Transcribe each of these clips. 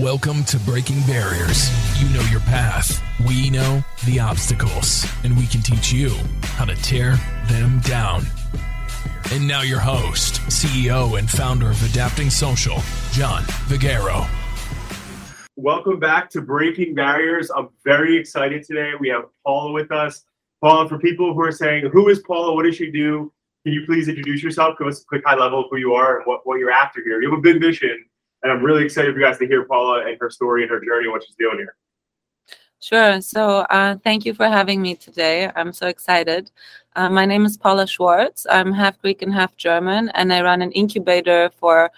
Welcome to Breaking Barriers. You know your path. We know the obstacles, and we can teach you how to tear them down. And now, your host, CEO and founder of Adapting Social, John Vigero. Welcome back to Breaking Barriers. I'm very excited today. We have Paula with us. Paula, for people who are saying, Who is Paula? What does she do? Can you please introduce yourself? Give us a quick high level of who you are and what, what you're after here. You have a big mission and I'm really excited for you guys to hear Paula and her story and her journey and what she's doing here. Sure. So, uh, thank you for having me today. I'm so excited. Uh, my name is Paula Schwarz. I'm half Greek and half German, and I run an incubator for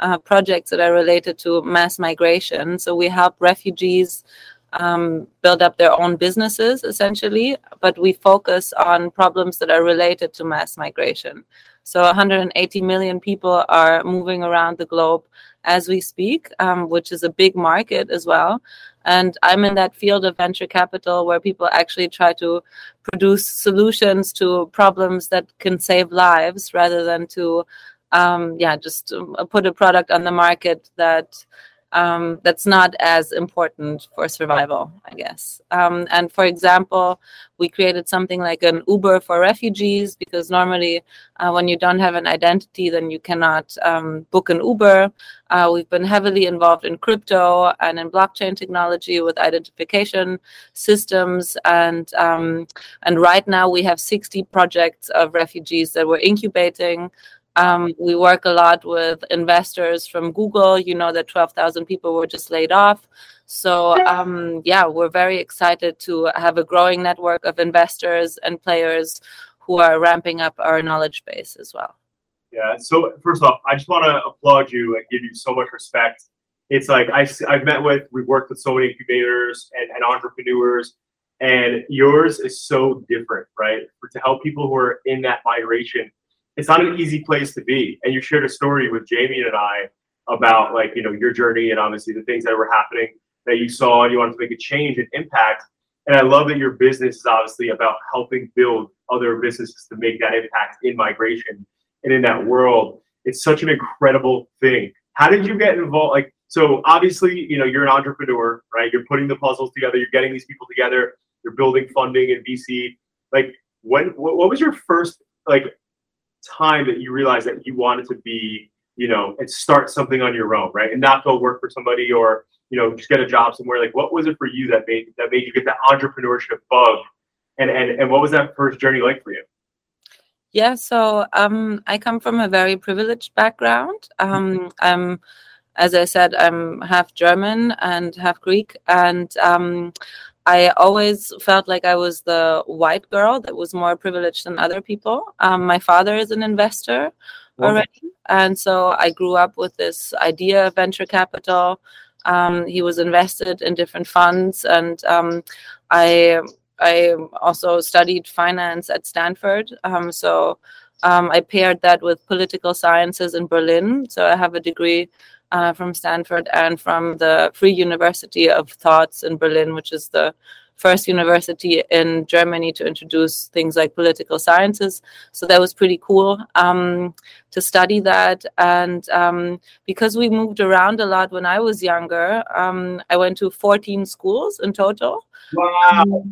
uh, projects that are related to mass migration. So, we help refugees um, build up their own businesses, essentially, but we focus on problems that are related to mass migration. So 180 million people are moving around the globe as we speak, um, which is a big market as well. And I'm in that field of venture capital where people actually try to produce solutions to problems that can save lives rather than to, um, yeah, just uh, put a product on the market that um, that's not as important for survival, I guess. Um, and for example, we created something like an Uber for refugees because normally, uh, when you don't have an identity, then you cannot um, book an Uber. Uh, we've been heavily involved in crypto and in blockchain technology with identification systems, and um, and right now we have 60 projects of refugees that we're incubating. Um, we work a lot with investors from Google. You know that 12,000 people were just laid off. So, um, yeah, we're very excited to have a growing network of investors and players who are ramping up our knowledge base as well. Yeah. So, first off, I just want to applaud you and give you so much respect. It's like I, I've met with, we've worked with so many incubators and, and entrepreneurs, and yours is so different, right? For, to help people who are in that migration it's not an easy place to be. And you shared a story with Jamie and I about like, you know, your journey and obviously the things that were happening that you saw and you wanted to make a change and impact. And I love that your business is obviously about helping build other businesses to make that impact in migration and in that world. It's such an incredible thing. How did you get involved? Like, so obviously, you know, you're an entrepreneur, right? You're putting the puzzles together, you're getting these people together, you're building funding and VC. Like, when, what was your first, like, time that you realized that you wanted to be, you know, and start something on your own, right? And not go work for somebody or, you know, just get a job somewhere. Like what was it for you that made that made you get that entrepreneurship bug? And and and what was that first journey like for you? Yeah, so um, I come from a very privileged background. Um, I'm, as I said, I'm half German and half Greek, and um, I always felt like I was the white girl that was more privileged than other people. Um, my father is an investor already, and so I grew up with this idea of venture capital. Um, he was invested in different funds, and um, I I also studied finance at Stanford. Um, so um, I paired that with political sciences in Berlin. So I have a degree uh, from Stanford and from the Free University of Thoughts in Berlin, which is the first university in Germany to introduce things like political sciences. So that was pretty cool um, to study that. And um, because we moved around a lot when I was younger, um, I went to 14 schools in total. Wow.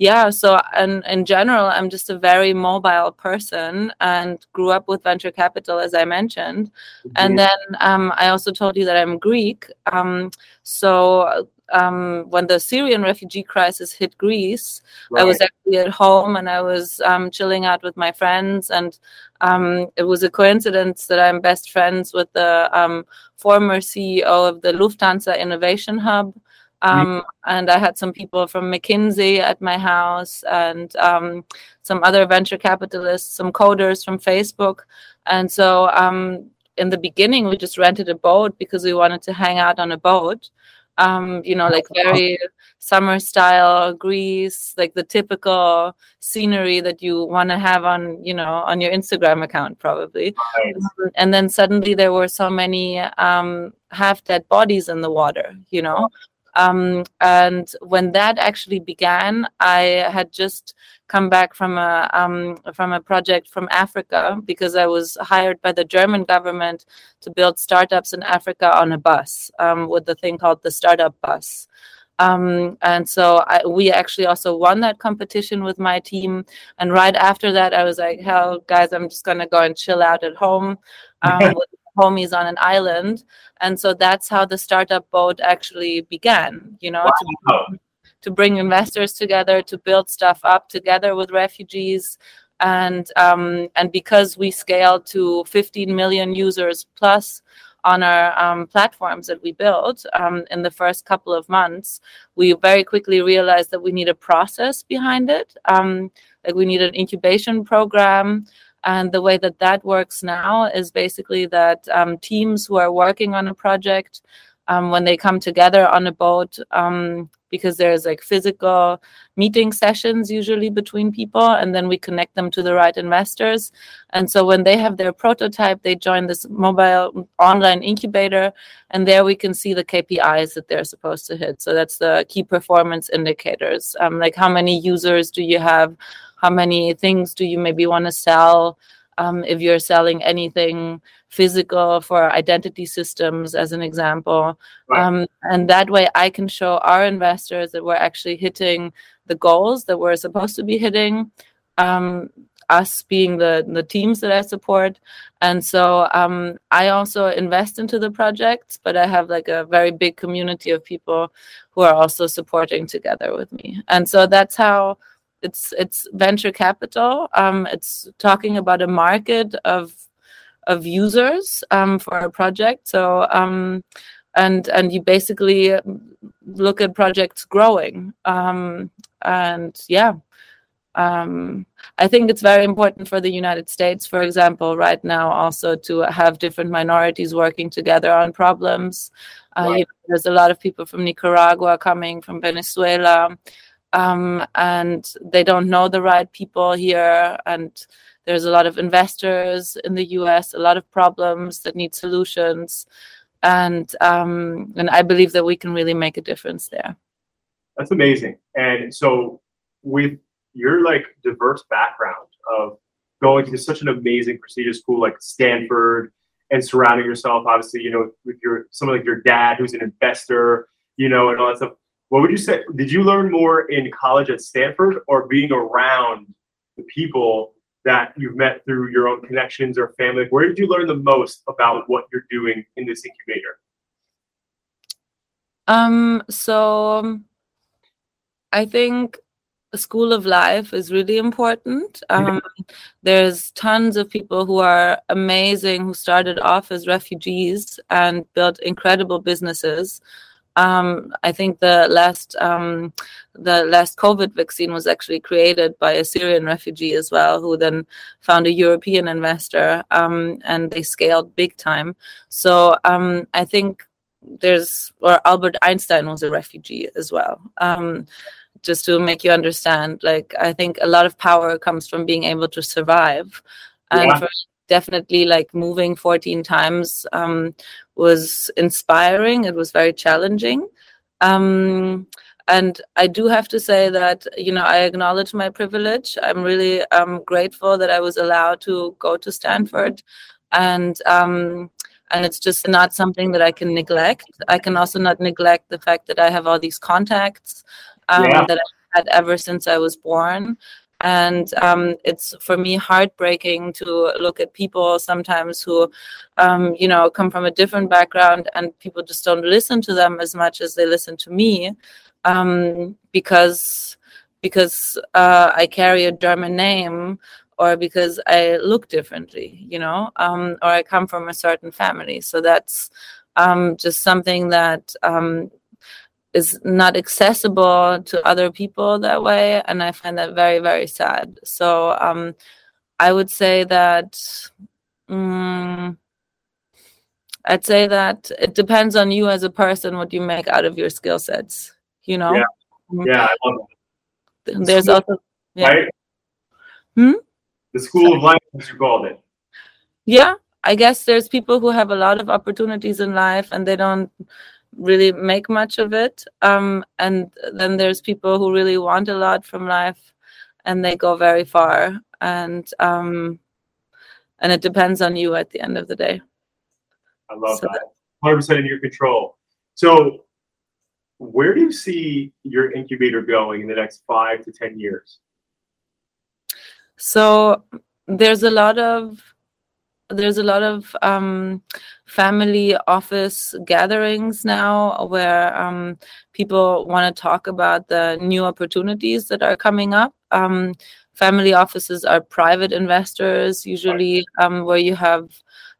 Yeah so and in general i'm just a very mobile person and grew up with venture capital as i mentioned mm-hmm. and then um, i also told you that i'm greek um, so um, when the Syrian refugee crisis hit Greece, right. I was actually at home and I was um, chilling out with my friends. And um, it was a coincidence that I'm best friends with the um, former CEO of the Lufthansa Innovation Hub. Um, and I had some people from McKinsey at my house and um, some other venture capitalists, some coders from Facebook. And so um, in the beginning, we just rented a boat because we wanted to hang out on a boat. Um, you know, like very summer style Greece, like the typical scenery that you want to have on, you know, on your Instagram account, probably. And then suddenly there were so many um, half dead bodies in the water, you know. Um, and when that actually began, I had just come back from a um, from a project from Africa because I was hired by the German government to build startups in Africa on a bus um, with the thing called the startup bus. Um, and so I, we actually also won that competition with my team. And right after that, I was like, hell, guys, I'm just going to go and chill out at home um, with homies on an island. And so that's how the startup boat actually began, you know, wow. to, to, bring investors together, to build stuff up together with refugees. And um, and because we scaled to 15 million users plus, on our um, platforms that we built um, in the first couple of months, we very quickly realized that we need a process behind it. Um, like we need an incubation program. And the way that that works now is basically that um, teams who are working on a project, um, when they come together on a boat, um, because there's like physical meeting sessions usually between people and then we connect them to the right investors. And so when they have their prototype they join this mobile online incubator and there we can see the kpis that they're supposed to hit. So that's the key performance indicators. Um, like how many users do you have? How many things do you maybe want to sell um, if you're selling anything physical for identity systems, as an example. Right. Um, and that way, I can show our investors that we're actually hitting the goals that we're supposed to be hitting. Um, us being the the teams that I support, and so um, I also invest into the projects, but I have like a very big community of people who are also supporting together with me, and so that's how it's it's venture capital. Um, it's talking about a market of of users um, for a project. So um, and and you basically look at projects growing. Um, and yeah, um, I think it's very important for the United States, for example, right now also to have different minorities working together on problems. Uh, right. you know, there's a lot of people from Nicaragua coming, from Venezuela um, and they don't know the right people here. And there's a lot of investors in the us a lot of problems that need solutions. And um, and i believe that we can really make a difference there. That's amazing. And so with your like diverse background of going to such an amazing prestigious school like stanford and surrounding yourself obviously you know with your someone like your dad who's an investor you know and all that stuff what would you say? Did you learn more in college at Stanford or being around the people that you've met through your own connections or family? Where did you learn the most about what you're doing in this incubator? Um, so I think the school of life is really important. Um, there's tons of people who are amazing who started off as refugees and built incredible businesses. Um, I think the last um, the last COVID vaccine was actually created by a Syrian refugee as well, who then found a European investor, um, and they scaled big time. So um, I think there's or Albert Einstein was a refugee as well. Um, just to make you understand, like I think a lot of power comes from being able to survive, and yeah. for definitely like moving 14 times um, was inspiring. It was very challenging. Um, and I do have to say that, you know, I acknowledge my privilege. I'm really um, grateful that I was allowed to go to Stanford. And, um, and it's just not something that I can neglect. I can also not neglect the fact that I have all these contacts um, yeah. that I've had ever since I was born and um, it's for me heartbreaking to look at people sometimes who um, you know come from a different background and people just don't listen to them as much as they listen to me um, because because uh, i carry a german name or because i look differently you know um, or i come from a certain family. So that's um, just something that um, is not accessible to other people that way and i find that very very sad so um, i would say that um, i'd say that it depends on you as a person what you make out of your skill sets you know yeah, mm-hmm. yeah I love that. there's school, also yeah. right hmm? the school of life as you called it yeah i guess there's people who have a lot of opportunities in life and they don't really make much of it. Um, and then there's people who really want a lot from life and they go very far. And um, and it depends on you at the end of the day. I love so that. 100% in your control. So, where do you see your incubator going in the next five to 10 years? So, there's a lot of there's a lot of um, family office gatherings now where um, people want to talk about the new opportunities that are coming up. Um, family offices are private investors, usually um, where you have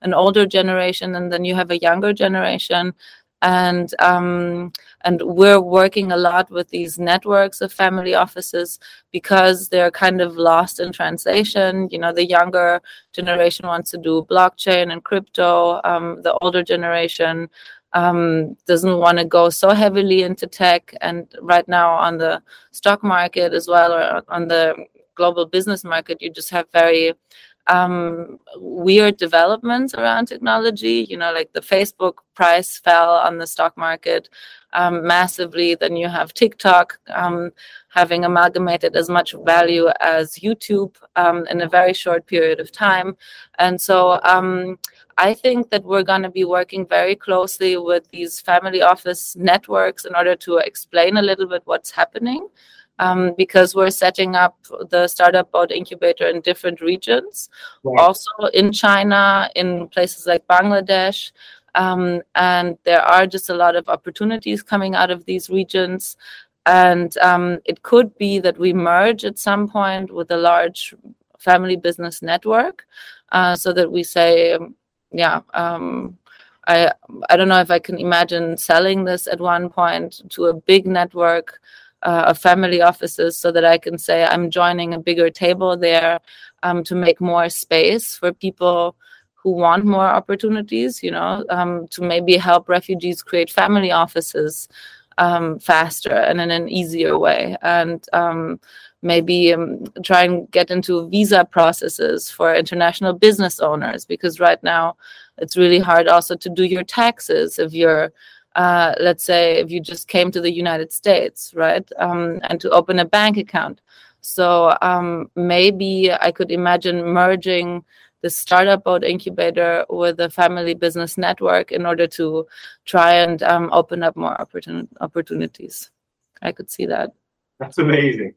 an older generation and then you have a younger generation and um, and we're working a lot with these networks of family offices because they're kind of lost in translation. You know, the younger generation wants to do blockchain and crypto. Um, the older generation um, doesn't want to go so heavily into tech. And right now on the stock market as well, or on the global business market, you just have very um, weird developments around technology. You know, like the Facebook price fell on the stock market um, massively. Then you have TikTok um, having amalgamated as much value as YouTube um, in a very short period of time. And so um, I think that we're going to be working very closely with these family office networks in order to explain a little bit what's happening um, because we're setting up the startup boat incubator in different regions, right. also in China, in places like Bangladesh. Um, and there are just a lot of opportunities coming out of these regions. And um, it could be that we merge at some point with a large family business network uh, so that we say, yeah, um, I, I don't know if I can imagine selling this at one point to a big network uh, of family offices so that I can say I'm joining a bigger table there um, to make more space for people who want more opportunities, you know, um, to maybe help refugees create family offices um, faster and in an easier way. And um, maybe um, try and get into visa processes for international business owners because right now it's really hard also to do your taxes if you're uh, let's say if you just came to the United States, right, um, and to open a bank account. So um, maybe I could imagine merging the startup boat incubator with a family business network in order to try and um, open up more opportun- opportunities. I could see that. That's amazing.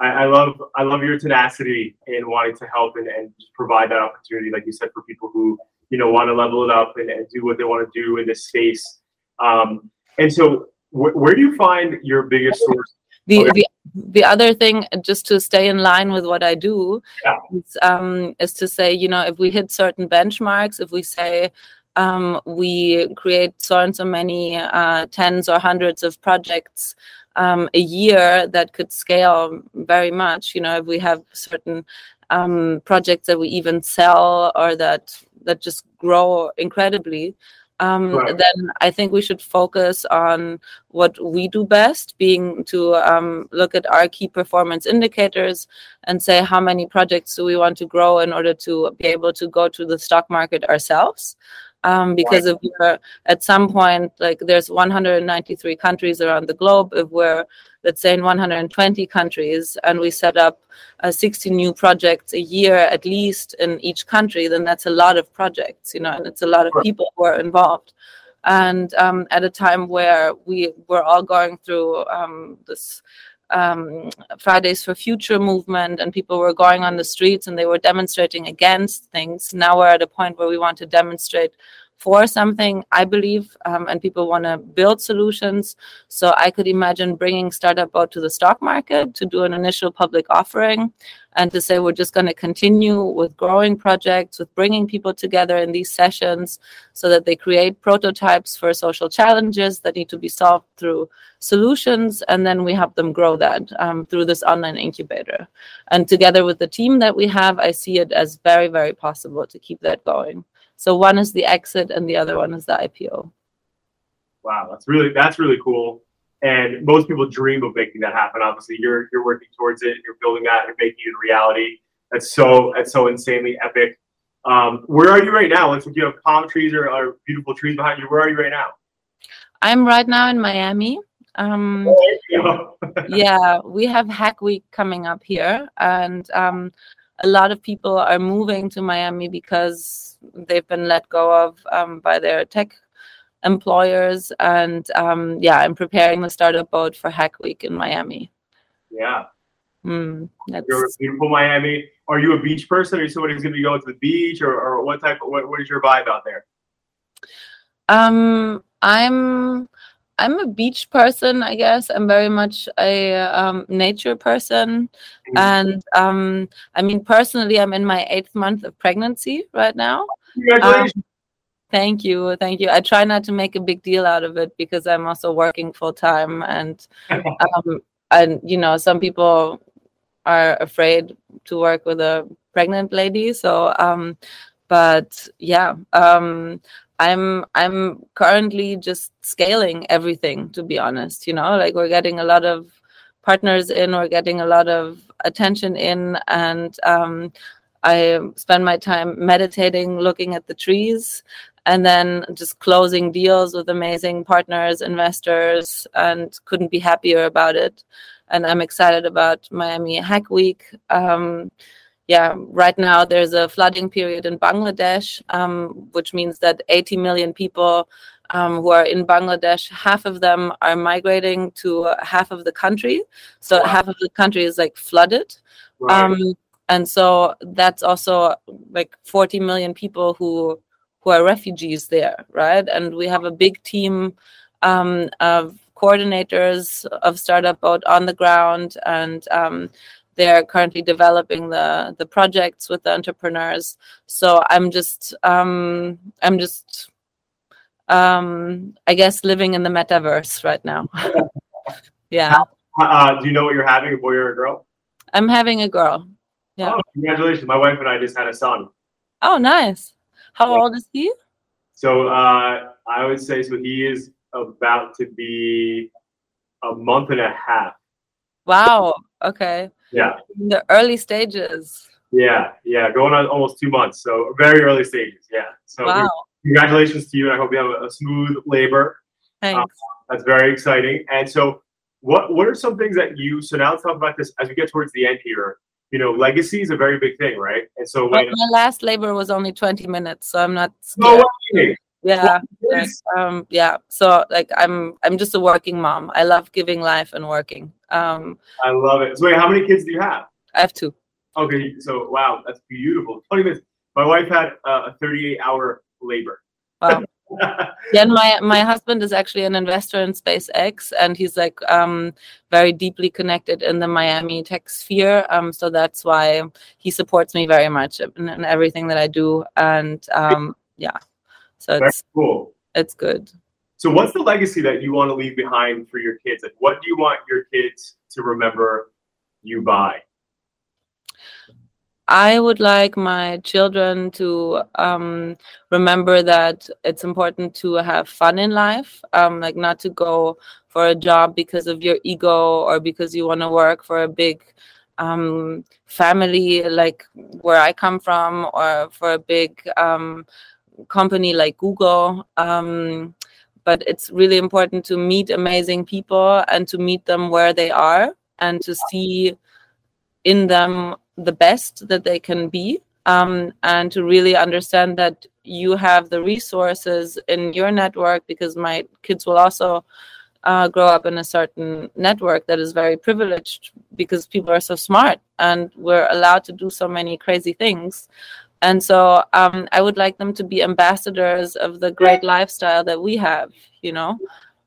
I, I, love I love your tenacity in wanting to help and, and just provide that opportunity, like you said, for people who you know want to level it up and, and do what they want to do in this space um, and so, wh- where do you find your biggest source? The, okay. the the other thing, just to stay in line with what I do, yeah. is, um, is to say, you know, if we hit certain benchmarks, if we say um, we create so and so many uh, tens or hundreds of projects um, a year that could scale very much. You know, if we have certain um, projects that we even sell or that that just grow incredibly, um, right. then I think we should focus on what we do best, being to um, look at our key performance indicators and say how many projects do we want to grow in order to be able to go to the stock market ourselves. Um, because right. if we're at some point, like there's 193 countries around the globe, if we're let's say in 120 countries and we set up uh, 60 new projects a year at least in each country then that's a lot of projects you know and it's a lot of people who are involved and um, at a time where we were all going through um, this um, Fridays for Future movement, and people were going on the streets and they were demonstrating against things. Now we're at a point where we want to demonstrate for something, I believe, um, and people want to build solutions. So I could imagine bringing Startup Boat to the stock market to do an initial public offering and to say we're just going to continue with growing projects, with bringing people together in these sessions so that they create prototypes for social challenges that need to be solved through solutions. And then we help them grow that um, through this online incubator. And together with the team that we have, I see it as very, very possible to keep that going. So one is the exit and the other one is the IPO. Wow, that's really that's really cool. And most people dream of making that happen. Obviously, you're you're working towards it. And you're building that. You're making it reality. That's so that's so insanely epic. Um, where are you right now? Like you have palm trees or, or beautiful trees behind you. Where are you right now? I'm right now in Miami. Um, yeah, we have Hack Week coming up here, and um, a lot of people are moving to Miami because they've been let go of um, by their tech employers. And um, yeah, I'm preparing the startup boat for Hack Week in Miami. Yeah. Mm, You're beautiful Miami. Are you a beach person? Are you somebody who's going to be going to the beach, or, or what type? Of, what, what is your vibe out there? Um, I'm I'm a beach person, I guess. I'm very much a um, nature person, mm-hmm. and um, I mean personally, I'm in my eighth month of pregnancy right now. Congratulations! Um, thank you, thank you. I try not to make a big deal out of it because I'm also working full time, and um, and you know some people are afraid to work with a pregnant lady. So, um, but yeah, um, I'm I'm currently just scaling everything. To be honest, you know, like we're getting a lot of partners in, we're getting a lot of attention in, and um, I spend my time meditating, looking at the trees, and then just closing deals with amazing partners, investors, and couldn't be happier about it and I'm excited about Miami Hack Week. Um, yeah, right now there's a flooding period in Bangladesh, um, which means that 80 million people um, who are in Bangladesh, half of them are migrating to half of the country. So wow. half of the country is like flooded. Right. Um, and so that's also like 40 million people who who are refugees there, right? And we have a big team um, of coordinators of Startup Boat on the ground, and um, they're currently developing the the projects with the entrepreneurs. So I'm just um, I'm just um, I guess living in the metaverse right now. yeah. Uh, do you know what you're having, a boy or a girl? I'm having a girl. Yeah. Oh, congratulations! My wife and I just had a son. Oh, nice. How old is he? So uh, I would say so. He is about to be a month and a half. Wow. Okay. Yeah. In the early stages. Yeah, yeah, going on almost two months, so very early stages. Yeah. So wow. congratulations to you, and I hope you have a, a smooth labor. Thanks. Um, that's very exciting. And so, what what are some things that you? So now let's talk about this as we get towards the end here. You know, legacy is a very big thing, right? And so, when, my last labor was only twenty minutes, so I'm not. Scared. No way yeah like, um yeah so like i'm i'm just a working mom i love giving life and working um i love it. So wait how many kids do you have? I have two. Okay so wow that's beautiful. 20 minutes my wife had uh, a 38 hour labor. Wow. Yeah my my husband is actually an investor in spacex and he's like um very deeply connected in the miami tech sphere um so that's why he supports me very much in, in everything that i do and um yeah. So Very it's cool. It's good. So what's the legacy that you want to leave behind for your kids? Like what do you want your kids to remember you by? I would like my children to um, remember that it's important to have fun in life, um, like not to go for a job because of your ego or because you want to work for a big um, family, like where I come from, or for a big um, company like Google. But it's really important to meet amazing people and to meet them where they are and to see in them the best that they can be um, and to really understand that you have the resources in your network because my kids will also uh, grow up in a certain network that is very privileged because people are so smart and we're allowed to do so many crazy things and so um, i would like them to be ambassadors of the great lifestyle that we have you know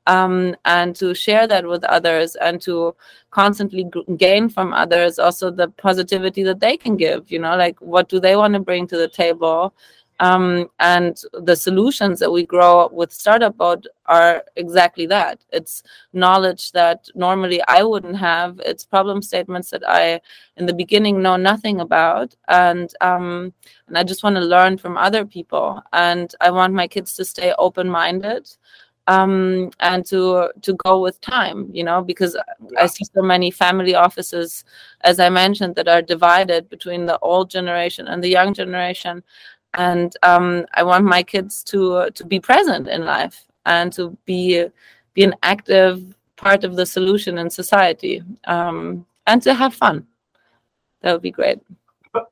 um, and to share that with others and to constantly g- gain from others also the positivity that they can give you know like what do they want to bring to the table um, and the solutions that we grow up with startup boat are exactly that. It's knowledge that normally i wouldn't have. It's problem statements that i in the beginning know nothing about. And um, and i just want to learn from other people. And i want my kids to stay open minded um, and to to go with time you know because i see so many family offices as i mentioned that are divided between the old generation and the young generation and um, I want my kids to to be present in life and to be be an active part of the solution in society um, and to have fun. That would be great.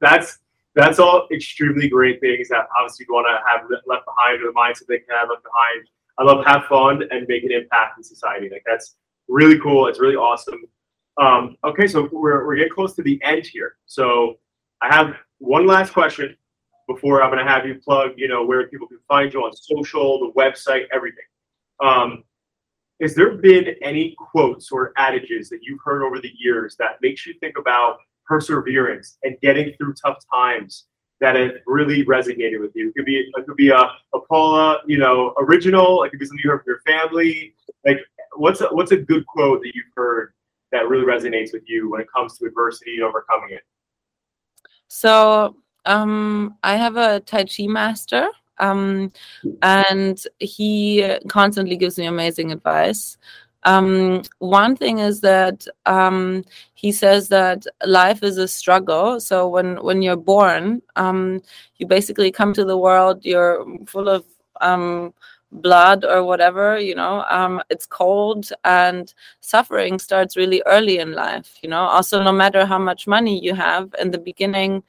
That's that's all extremely great things that obviously you want to have left behind or the mindset they can have left behind. I love have fun and make an impact in society. Like that's really cool. It's really awesome. Um, okay, so we're, we're getting close to the end here. So I have one last question before I'm going to have you plug, you know, where people can find you on social, the website, everything. Um, has there been any quotes or adages that you've heard over the years that makes you think about perseverance and getting through tough times that have really resonated with you? It could be it could be a, a Paula, you know, original. It could be something you heard from your family. Like, what's a, what's a good quote that you've heard that really resonates with you when it comes to adversity and overcoming it? So um, I have a Tai Chi master, um, and he constantly gives me amazing advice. Um, one thing is that um, he says that life is a struggle. So when when you're born, um, you basically come to the world. You're full of um, blood or whatever. You know, um, it's cold and suffering starts really early in life. You know, also no matter how much money you have in the beginning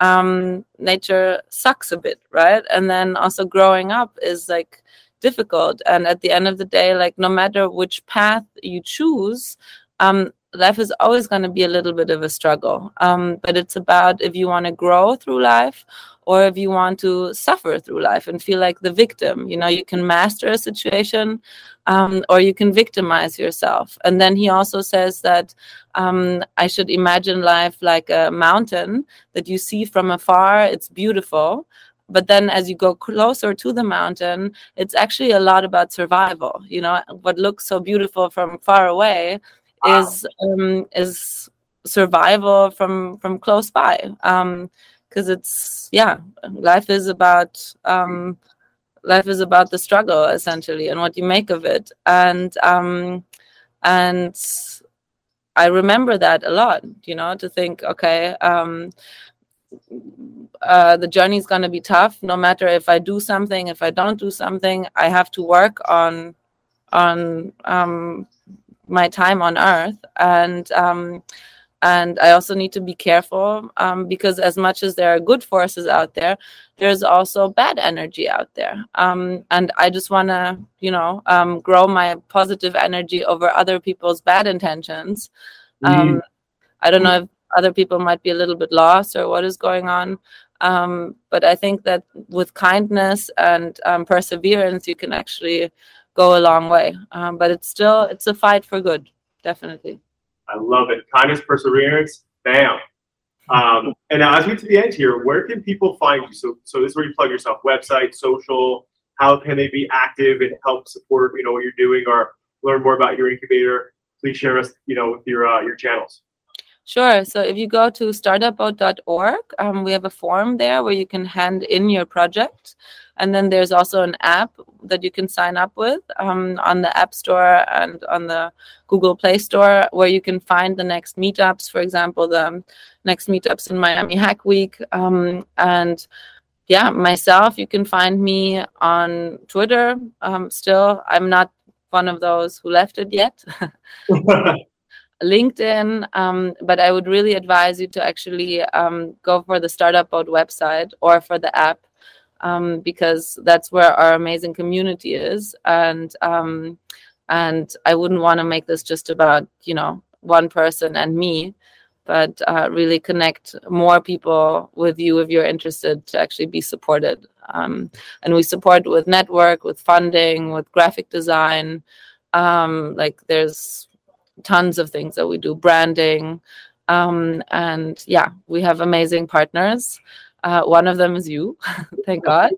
um, nature sucks a bit, right? And then also growing up is like difficult. And at the end of the day, like no matter which path you choose, um, life is always going to be a little bit of a struggle. Um, but it's about if you want to grow through life or if you want to suffer through life and feel like the victim. You know, you can master a situation um, or you can victimize yourself. And then he also says that um, I should imagine life like a mountain that you see from afar, it's beautiful but then as you go closer to the mountain it's actually a lot about survival you know what looks so beautiful from far away wow. is um, is survival from from close by because it's yeah life is about um, life is about the struggle essentially and what you make of it. And um, and i remember that a lot you know to think okay um, uh, the journey is going to be tough. No matter if i do something if i don't do something i have to work on on um, my time on earth. And um, and i also need to be careful um, because as much as there are good forces out there there's also bad energy out there um, and i just want to you know um, grow my positive energy over other people's bad intentions mm. i don't know if other people might be a little bit lost or what is going on um, but i think that with kindness and um, perseverance you can actually go a long way. Um, but it's still it's a fight for good, definitely. I love it. Kindness, perseverance, bam. Um, and now as we get to the end here, where can people find you? So, so this is where you plug yourself: website, social. How can they be active and help support you know what you're doing or learn more about your incubator? Please share us you know with your uh, your channels. Sure. So if you go to startupboat.org, um, we have a form there where you can hand in your project. And then there's also an app that you can sign up with um, on the App Store and on the Google Play Store, where you can find the next meetups, for example, the next meetups in Miami Hack Week. Um, and yeah, myself, you can find me on Twitter. Um, still, I'm not one of those who left it yet. LinkedIn, um, but I would really advise you to actually um, go for the Startup Boat website or for the app um, because that's where our amazing community is. And um, and I wouldn't want to make this just about you know one person and me, but uh, really connect more people with you if you're interested to actually be supported. Um, and we support with network, with funding, with graphic design. Um, like there's tons of things that we do branding um, and yeah we have amazing partners. Uh, one of them is you thank god.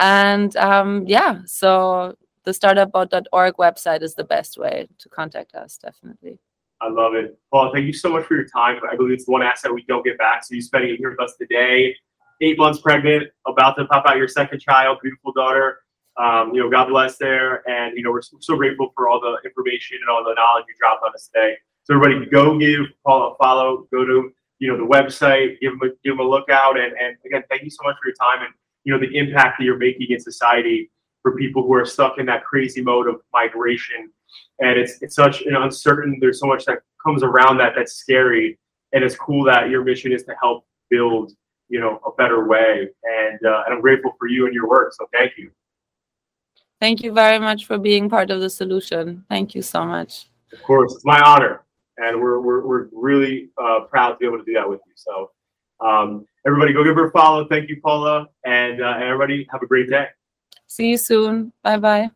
And um, yeah so the startupboat.org website is the best way to contact us definitely. I love it. Paul thank you so much for your time. I believe it's the one asset we don't get back so you spending it here with us today. Eight months pregnant about to pop out your second child beautiful daughter um, you know, God bless there. And, you know, we're so grateful for all the information and all the knowledge you dropped on us today. So everybody go give Paul a follow, go to, you know, the website, give him a, give him a look out. And, and again, thank you so much for your time and, you know, the impact that you're making in society for people who are stuck in that crazy mode of migration. And it's it's such an uncertain. There's so much that comes around that that's scary. And it's cool that your mission is to help build, you know, a better way. And uh, and I'm grateful for you and your work. So thank you. Thank you very much for being part of the solution. Thank you so much. Of course, it's my honor, and we're we're, we're really uh, proud to be able to do that with you. So, um, everybody, go give her a follow. Thank you, Paula, and uh, and everybody have a great day. See you soon. Bye bye.